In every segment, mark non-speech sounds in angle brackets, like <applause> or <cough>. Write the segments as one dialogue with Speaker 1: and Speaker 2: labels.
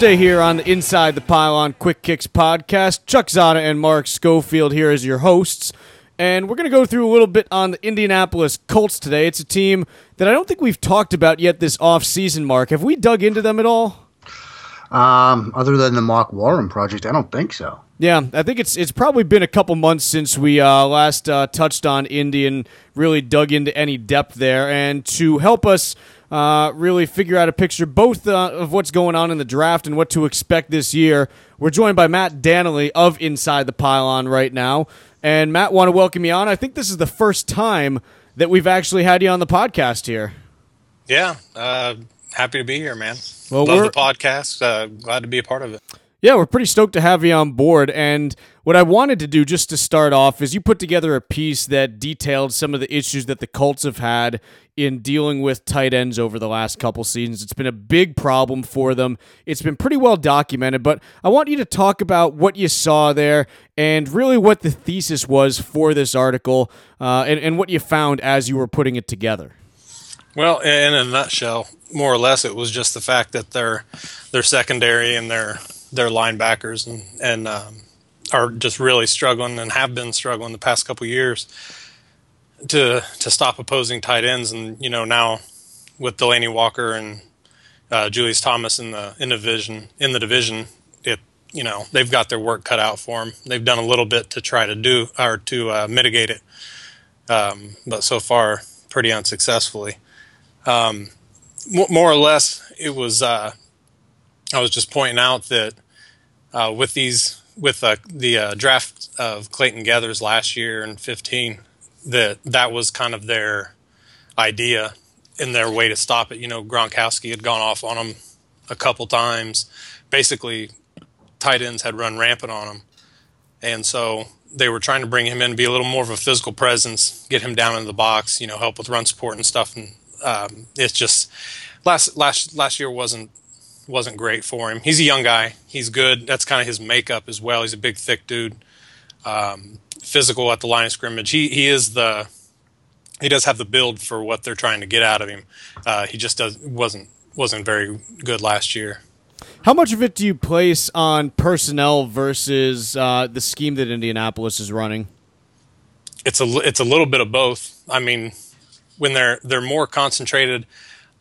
Speaker 1: Tuesday here on the Inside the Pylon Quick Kicks podcast. Chuck Zodda and Mark Schofield here as your hosts. And we're going to go through a little bit on the Indianapolis Colts today. It's a team that I don't think we've talked about yet this offseason, Mark. Have we dug into them at all?
Speaker 2: Um, other than the Mark Warren project, I don't think so.
Speaker 1: Yeah, I think it's it's probably been a couple months since we uh, last uh, touched on Indy and really dug into any depth there. And to help us uh, really figure out a picture both uh, of what's going on in the draft and what to expect this year, we're joined by Matt Dannelly of Inside the Pylon right now. And Matt, want to welcome you on. I think this is the first time that we've actually had you on the podcast here.
Speaker 3: Yeah, uh, happy to be here, man. Well, love the podcast. Uh, glad to be a part of it.
Speaker 1: Yeah, we're pretty stoked to have you on board. And what I wanted to do just to start off is you put together a piece that detailed some of the issues that the Colts have had in dealing with tight ends over the last couple seasons. It's been a big problem for them. It's been pretty well documented, but I want you to talk about what you saw there and really what the thesis was for this article uh, and, and what you found as you were putting it together.
Speaker 3: Well, in a nutshell, more or less, it was just the fact that their their secondary and their their linebackers and and um, are just really struggling and have been struggling the past couple years to to stop opposing tight ends. And you know now with Delanie Walker and uh, Julius Thomas in the in the division in the division, it you know they've got their work cut out for them. They've done a little bit to try to do or to uh, mitigate it, um, but so far pretty unsuccessfully. Um, more or less, it was. Uh, I was just pointing out that uh, with these, with uh, the uh, draft of Clayton Geathers last year in 15, that that was kind of their idea in their way to stop it. You know, Gronkowski had gone off on them a couple times. Basically, tight ends had run rampant on him, and so they were trying to bring him in, be a little more of a physical presence, get him down in the box, you know, help with run support and stuff. And um, it's just last last last year wasn't wasn't great for him. He's a young guy. He's good. That's kind of his makeup as well. He's a big, thick dude. Um, physical at the line of scrimmage. He he is the he does have the build for what they're trying to get out of him. Uh, he just does wasn't wasn't very good last year.
Speaker 1: How much of it do you place on personnel versus uh, the scheme that Indianapolis is running?
Speaker 3: It's a it's a little bit of both. I mean, when they're they're more concentrated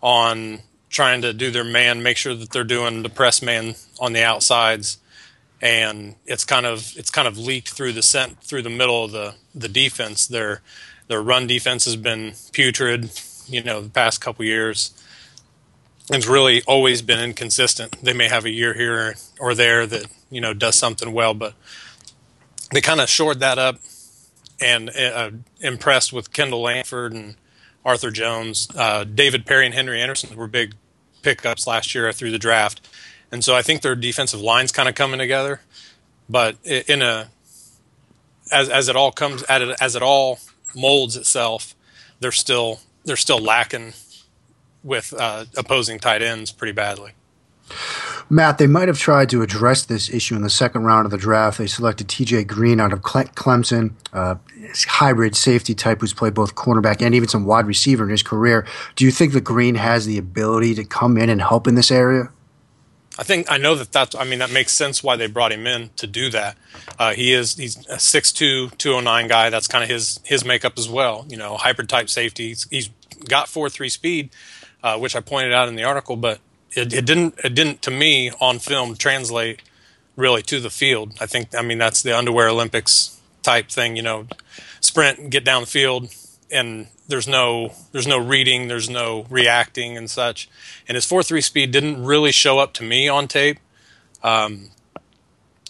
Speaker 3: on trying to do their man, make sure that they're doing the press man on the outsides, and it's kind of it's kind of leaked through the cent through the middle of the the defense. Their their run defense has been putrid, you know, the past couple years. It's really always been inconsistent. They may have a year here or there that you know does something well, but they kind of shored that up and uh, impressed with Kendall Langford and Arthur Jones, uh, David Parry, and Henry Anderson were big pickups last year through the draft, and so I think their defensive line's kind of coming together. But in a as as it all comes at it as it all molds itself, they're still they're still lacking with uh, opposing tight ends pretty badly.
Speaker 2: Matt, they might have tried to address this issue in the second round of the draft. They selected TJ Green out of Clemson, uh, hybrid safety type who's played both cornerback and even some wide receiver in his career. Do you think that Green has the ability to come in and help in this area?
Speaker 3: I think I know that that's. I mean, that makes sense why they brought him in to do that. Uh, he is he's a 6'2", 209 guy. That's kind of his his makeup as well. You know, hybrid type safety. he's, he's got four three speed, uh, which I pointed out in the article, but it, it didn't it didn't to me on film translate really to the field. I think I mean that's the underwear Olympics type thing. You know, sprint, get down the field, and there's no there's no reading, there's no reacting and such. And his four three speed didn't really show up to me on tape. Um,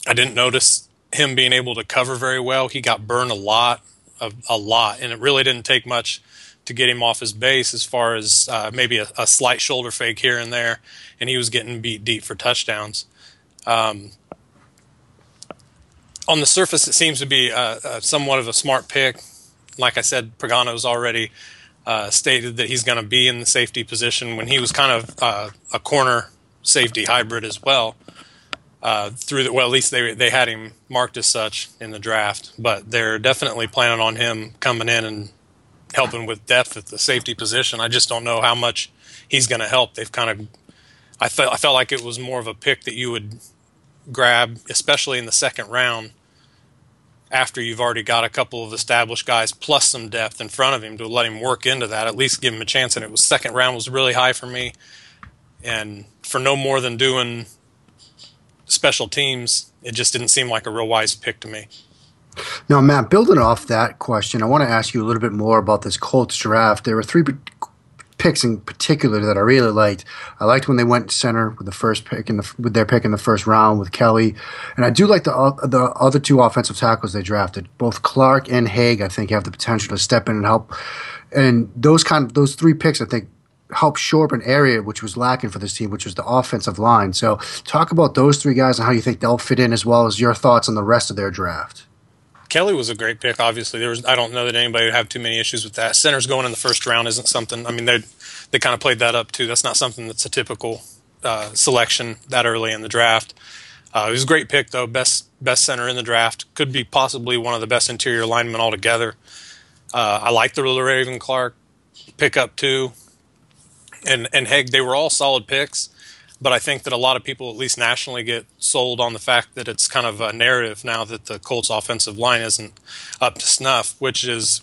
Speaker 3: I didn't notice him being able to cover very well. He got burned a lot, a, a lot, and it really didn't take much to get him off his base as far as uh, maybe a, a, slight shoulder fake here and there, and he was getting beat deep for touchdowns. Um, on the surface, it seems to be uh, uh, somewhat of a smart pick. Like I said, Pagano's already uh, stated that he's going to be in the safety position when he was kind of uh, a corner safety hybrid as well. Uh, through the, well, at least they they had him marked as such in the draft, but they're definitely planning on him coming in and helping with depth at the safety position. I just don't know how much he's going to help. They've kind of I felt I felt like it was more of a pick that you would grab, especially in the second round, after you've already got a couple of established guys plus some depth in front of him to let him work into that. At least give him a chance. And it was second round was really high for me, and for no more than doing special teams, it just didn't seem like a real wise pick to me.
Speaker 2: Now, Matt, building off that question, I want to ask you a little bit more about this Colts draft. There were three picks in particular that I really liked. I liked when they went center with the first pick in the with their pick in the first round with Kelly, and I do like the the other two offensive tackles they drafted. Both Clark and Haeg, I think, have the potential to step in and help. And those kind of those three picks, I think, help shore up an area which was lacking for this team, which was the offensive line. So, talk about those three guys and how you think they'll fit in, as well as your thoughts on the rest of their draft.
Speaker 3: Kelly was a great pick. Obviously, there was. I don't know that anybody would have too many issues with that. Centers going in the first round isn't something. I mean, they they kind of played that up too. That's not something that's a typical uh, selection that early in the draft. Uh, it was a great pick though. Best best center in the draft. Could be possibly one of the best interior linemen altogether. Uh, I like the Raven Clark pickup too, and and Haeg. They were all solid picks. But I think that a lot of people, at least nationally, get sold on the fact that it's kind of a narrative now that the Colts offensive line isn't up to snuff, which is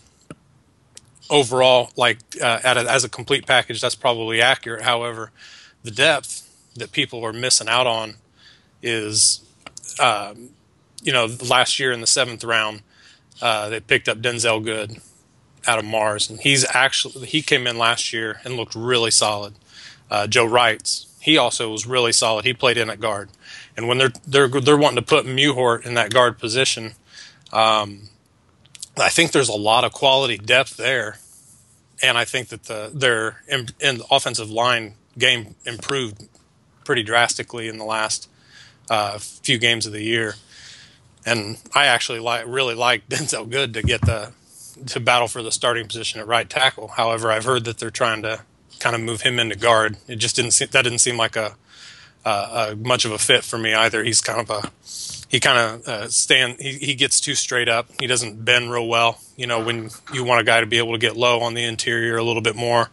Speaker 3: overall, like uh, a, as a complete package, that's probably accurate. However, the depth that people are missing out on is, um, you know, last year in the seventh round, uh, they picked up Denzelle Good out of Mars, and he's actually he came in last year and looked really solid. Uh, Joe Reitz he also was really solid. He played in at guard, and when they're they're they're wanting to put Mewhort in that guard position, um, I think there's a lot of quality depth there, and I think that the their in, in the offensive line game improved pretty drastically in the last uh, few games of the year. And I actually like really like <laughs> Denzelle Good to get the to battle for the starting position at right tackle. However, I've heard that they're trying to kind of move him into guard. It just didn't seem, that didn't seem like a, uh, a much of a fit for me either. He's kind of a he kind of uh, stand he, he gets too straight up. He doesn't bend real well. You know when you want a guy to be able to get low on the interior a little bit more.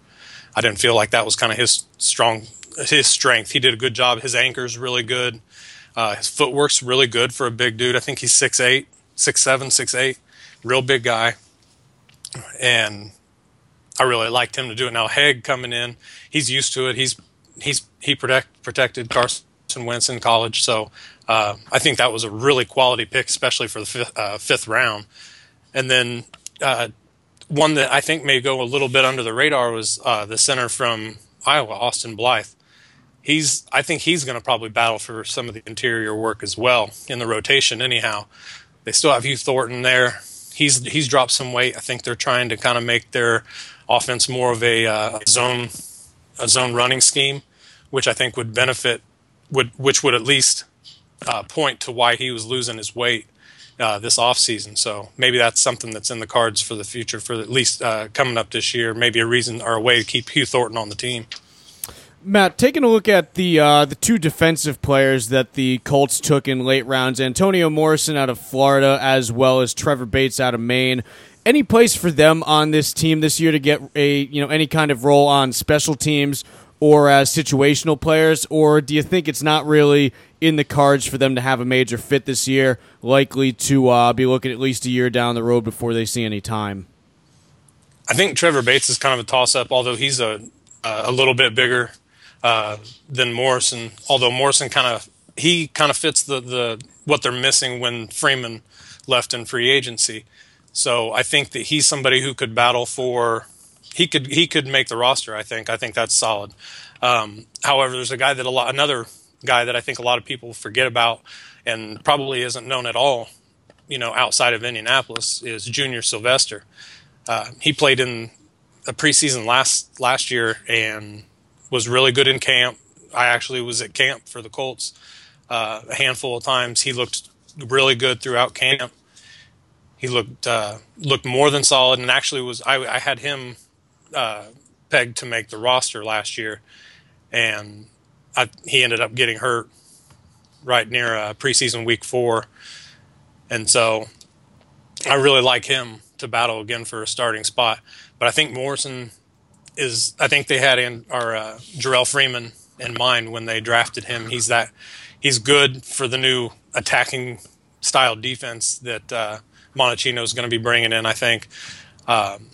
Speaker 3: I didn't feel like that was kind of his strong his strength. He did a good job. His anchor's really good. Uh, his footwork's really good for a big dude. I think he's six eight, six seven, six eight, real big guy. And I really liked him to do it. Now Haeg coming in, he's used to it. He's he's he protect, protected Carson Wentz in college, so uh, I think that was a really quality pick, especially for the fifth, uh, fifth round. And then uh, one that I think may go a little bit under the radar was uh, the center from Iowa, Austin Blythe. He's I think he's going to probably battle for some of the interior work as well in the rotation. Anyhow, they still have Hugh Thornton there. He's he's dropped some weight. I think they're trying to kind of make their offense more of a uh, zone a zone running scheme, which I think would benefit would which would at least uh, point to why he was losing his weight uh, this offseason. So maybe that's something that's in the cards for the future, for at least uh, coming up this year. Maybe a reason or a way to keep Hugh Thornton on the team.
Speaker 1: Matt, taking a look at the uh, the two defensive players that the Colts took in late rounds, Antonio Morrison out of Florida, as well as Trevor Bates out of Maine any place for them on this team this year to get a you know any kind of role on special teams or as situational players, or do you think it's not really in the cards for them to have a major fit this year? Likely to uh, be looking at least a year down the road before they see any time.
Speaker 3: I think Trevor Bates is kind of a toss-up, although he's a a little bit bigger uh, than Morrison. Although Morrison kind of he kind of fits the the what they're missing when Freeman left in free agency. So I think that he's somebody who could battle for. He could he could make the roster. I think I think that's solid. Um, however, there's a guy that a lot another guy that I think a lot of people forget about and probably isn't known at all. You know, outside of Indianapolis is Junior Sylvestre. Uh, he played in a preseason last last year and was really good in camp. I actually was at camp for the Colts uh, a handful of times. He looked really good throughout camp he looked uh, looked more than solid, and actually was I, I had him uh, pegged to make the roster last year, and I, he ended up getting hurt right near uh, preseason week four, and so I really like him to battle again for a starting spot. But I think Morrison is. I think they had in our uh, Jerrell Freeman in mind when they drafted him. He's that he's good for the new attacking style defense that Monachino is going to be bringing in. I think um,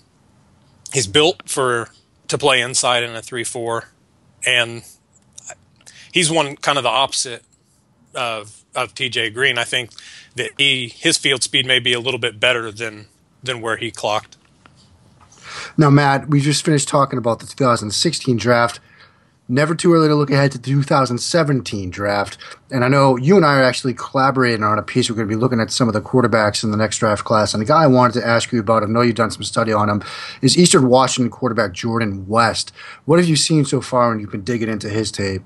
Speaker 3: he's built for to play inside in a three-four, and he's one kind of the opposite of of TJ Green. I think that he his field speed may be a little bit better than than where he clocked.
Speaker 2: Now, Matt, we just finished talking about the 2016 draft. Never too early to look ahead to the 2017 draft. And I know you and I are actually collaborating on a piece. We're going to be looking at some of the quarterbacks in the next draft class. And the guy I wanted to ask you about, I know you've done some study on him, is Eastern Washington quarterback Jordan West. What have you seen so far when you've been digging into his tape?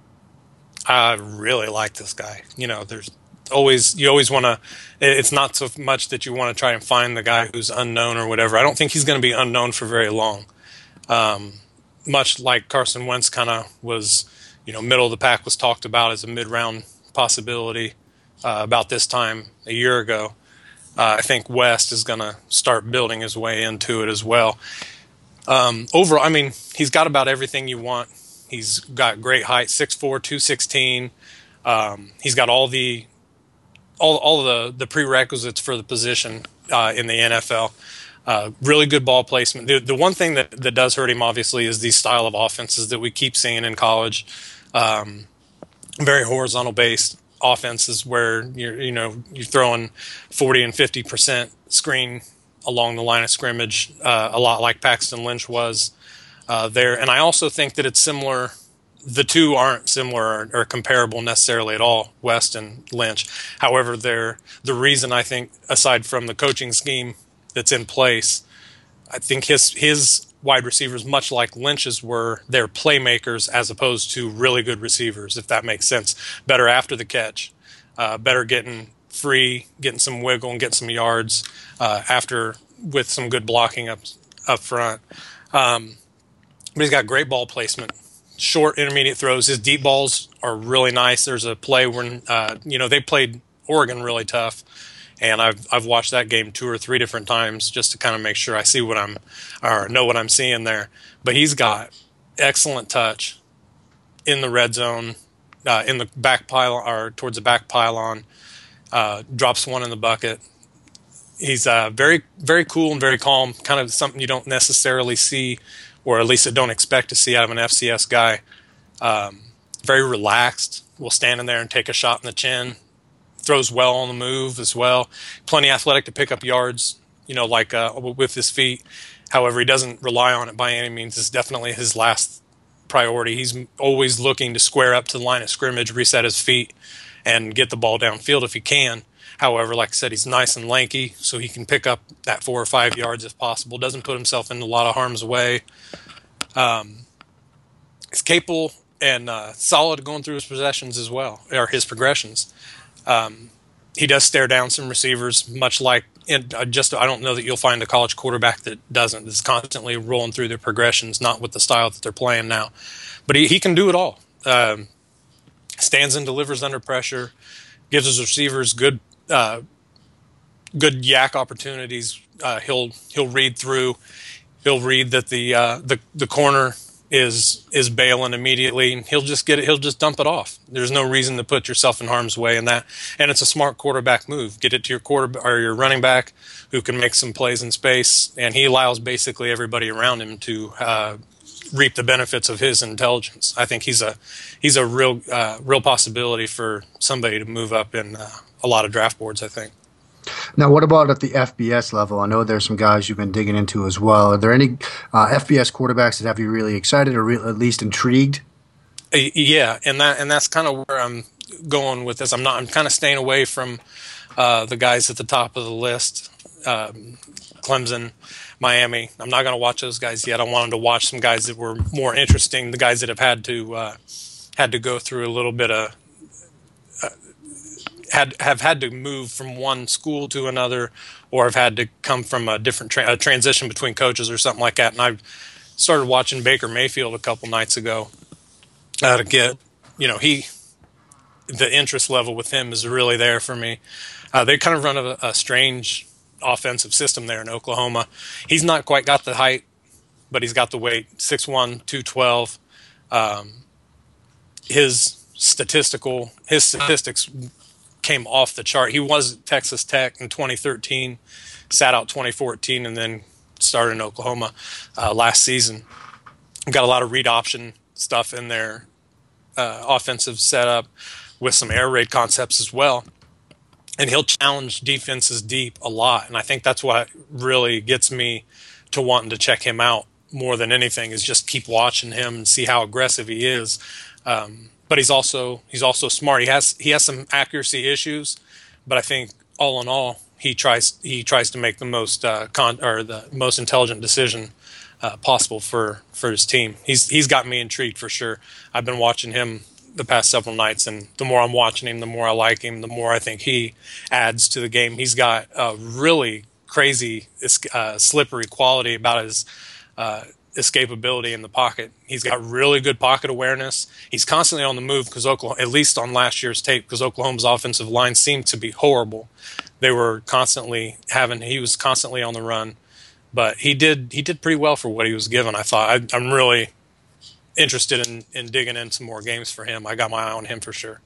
Speaker 3: I really like this guy. You know, there's always you always want to. It's not so much that you want to try and find the guy who's unknown or whatever. I don't think he's going to be unknown for very long. Um, much like Carson Wentz kind of was, you know, middle of the pack was talked about as a mid round possibility uh, about this time a year ago. Uh, I think West is going to start building his way into it as well. Um, overall, I mean, he's got about everything you want. He's got great height, 6'4", 216. Um, he's got all the all all the the prerequisites for the position uh, in the NFL. Uh, really good ball placement. The, the one thing that, that does hurt him, obviously, is these style of offenses that we keep seeing in college. Um, very horizontal based offenses where you're you know you're throwing 40 and 50 percent screen along the line of scrimmage, uh, a lot like Paxton Lynch was uh, there. And I also think that it's similar. The two aren't similar or, or, comparable necessarily at all, West and Lynch. However, they're the reason I think, aside from the coaching scheme that's in place. I think his his wide receivers, much like Lynch's were, they're playmakers as opposed to really good receivers, if that makes sense. Better after the catch, uh, better getting free, getting some wiggle and getting some yards uh, after with some good blocking up up front. Um, but he's got great ball placement, short intermediate throws. His deep balls are really nice. There's a play when uh, you know they played Oregon really tough and I've I've watched that game two or three different times just to kind of make sure I see what I'm or know what I'm seeing there. But he's got excellent touch in the red zone, uh, in the back pile or towards the back pylon. Uh, drops one in the bucket. He's uh, very very cool and very calm. Kind of something you don't necessarily see, or at least I don't expect to see out of an FCS guy. Um, very relaxed. Will stand in there and take a shot in the chin throws well on the move as well. Plenty athletic to pick up yards, you know, like uh, with his feet. However, he doesn't rely on it by any means. It's definitely his last priority. He's always looking to square up to the line of scrimmage, reset his feet, and get the ball downfield if he can. However, like I said, he's nice and lanky, so he can pick up that four or five yards if possible. Doesn't put himself in a lot of harm's way. Um, he's capable and uh, solid going through his possessions as well, or his progressions. Um, he does stare down some receivers, much like uh, just I don't know that you'll find a college quarterback that doesn't. That's constantly rolling through their progressions, not with the style that they're playing now. But he, he can do it all. Um, stands and delivers under pressure, gives his receivers good uh, good YAC opportunities. Uh, he'll he'll read through. He'll read that the uh, the the corner is is bailing immediately. He'll just get it. He'll just dump it off. There's no reason to put yourself in harm's way in that. And it's a smart quarterback move. Get it to your quarter or your running back who can make some plays in space, and he allows basically everybody around him to uh, reap the benefits of his intelligence. I think he's a he's a real uh, real possibility for somebody to move up in uh, a lot of draft boards. I think.
Speaker 2: Now, what about at the FBS level? I know there's some guys you've been digging into as well. Are there any uh, FBS quarterbacks that have you really excited or re- at least intrigued?
Speaker 3: Uh, yeah, and that and that's kind of where I'm going with this. I'm not. I'm kind of staying away from uh, the guys at the top of the list, um, Clemson, Miami. I'm not going to watch those guys yet. I wanted to watch some guys that were more interesting. The guys that have had to uh, had to go through a little bit of had have had to move from one school to another, or have had to come from a different tra- a transition between coaches or something like that. And I started watching Baker Mayfield a couple nights ago uh, to get, you know, he the interest level with him is really there for me. Uh, they kind of run a, a, strange offensive system there in Oklahoma. He's not quite got the height, but he's got the weight 6'1", 212. Um, his statistical his statistics came off the chart. He was Texas Tech in 2013, sat out 2014, and then started in Oklahoma uh, last season. Got a lot of read option stuff in their uh, offensive setup with some air raid concepts as well. And he'll challenge defenses deep a lot. And I think that's what really gets me to wanting to check him out more than anything is just keep watching him and see how aggressive he is. Um, but he's also he's also smart. He has he has some accuracy issues, but I think all in all he tries he tries to make the most uh, con or the most intelligent decision uh, possible for for his team. He's he's got me intrigued for sure. I've been watching him the past several nights, and the more I'm watching him, the more I like him, the more I think he adds to the game. He's got a really crazy, uh, slippery quality about his uh, escapability in the pocket. He's got really good pocket awareness. He's constantly on the move because Oklahoma, at least on last year's tape, because Oklahoma's offensive line seemed to be horrible. They were constantly having. He was constantly on the run, but he did he did pretty well for what he was given. I thought. I, I'm really interested in, in digging in some more games for him. I got my eye on him for sure.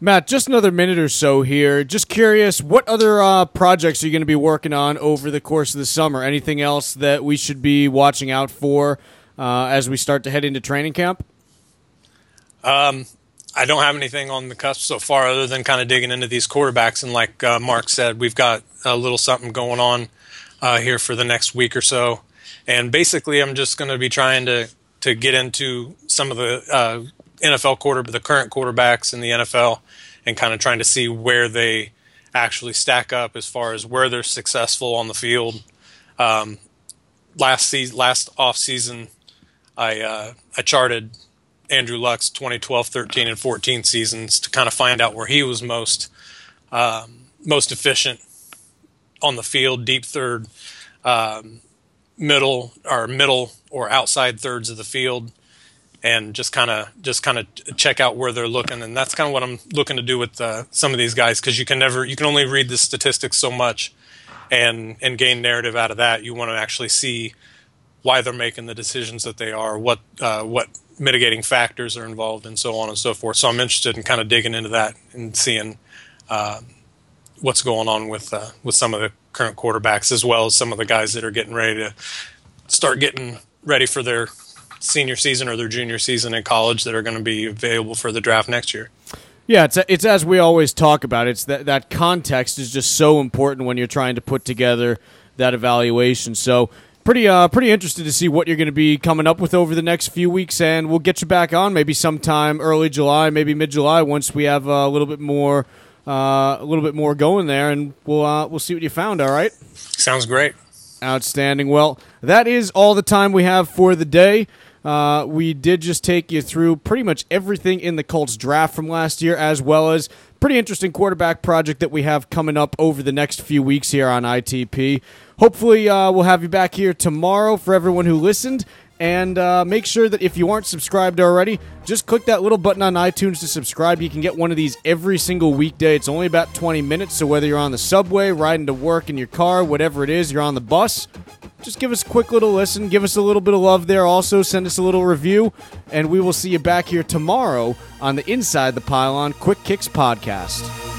Speaker 1: Matt, just another minute or so here. Just curious, what other uh, projects are you going to be working on over the course of the summer? Anything else that we should be watching out for uh, as we start to head into training camp?
Speaker 3: Um, I don't have anything on the cusp so far, other than kind of digging into these quarterbacks. And like uh, Mark said, we've got a little something going on uh, here for the next week or so. And basically, I'm just going to be trying to to get into some of the uh, NFL quarter, but the current quarterbacks in the NFL, and kind of trying to see where they actually stack up as far as where they're successful on the field. Um, last season, last off season, I uh, I charted Andrew Luck's 2012, 13, and 14 seasons to kind of find out where he was most um, most efficient on the field, deep third, um, middle or middle or outside thirds of the field and just kind of just kind of check out where they're looking. And that's kind of what i'm looking to do with uh, some of these guys because you can never you can only read the statistics so much and and gain narrative out of that. You want to actually see why they're making the decisions that they are what uh, what mitigating factors are involved and so on and so forth. So i'm interested in kind of digging into that and seeing uh, what's going on with uh, with some of the current quarterbacks as well as some of the guys that are getting ready to start getting ready for their senior season or their junior season in college that are going to be available for the draft next year.
Speaker 1: Yeah, it's it's as we always talk about. It's that that context is just so important when you're trying to put together that evaluation. So pretty uh pretty interested to see what you're going to be coming up with over the next few weeks, and we'll get you back on maybe sometime early July, maybe mid July once we have a little bit more uh, a little bit more going there, and we'll uh, we'll see what you found. All right.
Speaker 3: Sounds great.
Speaker 1: Outstanding. Well, that is all the time we have for the day. Uh, we did just take you through pretty much everything in the Colts draft from last year, as well as pretty interesting quarterback project that we have coming up over the next few weeks here on ITP. Hopefully, uh, we'll have you back here tomorrow for everyone who listened. And uh, make sure that if you aren't subscribed already, just click that little button on iTunes to subscribe. You can get one of these every single weekday. It's only about 20 minutes, so whether you're on the subway, riding to work in your car, whatever it is, you're on the bus, just give us a quick little listen. Give us a little bit of love there. Also, send us a little review, and we will see you back here tomorrow on the Inside the Pylon Quick Kicks podcast.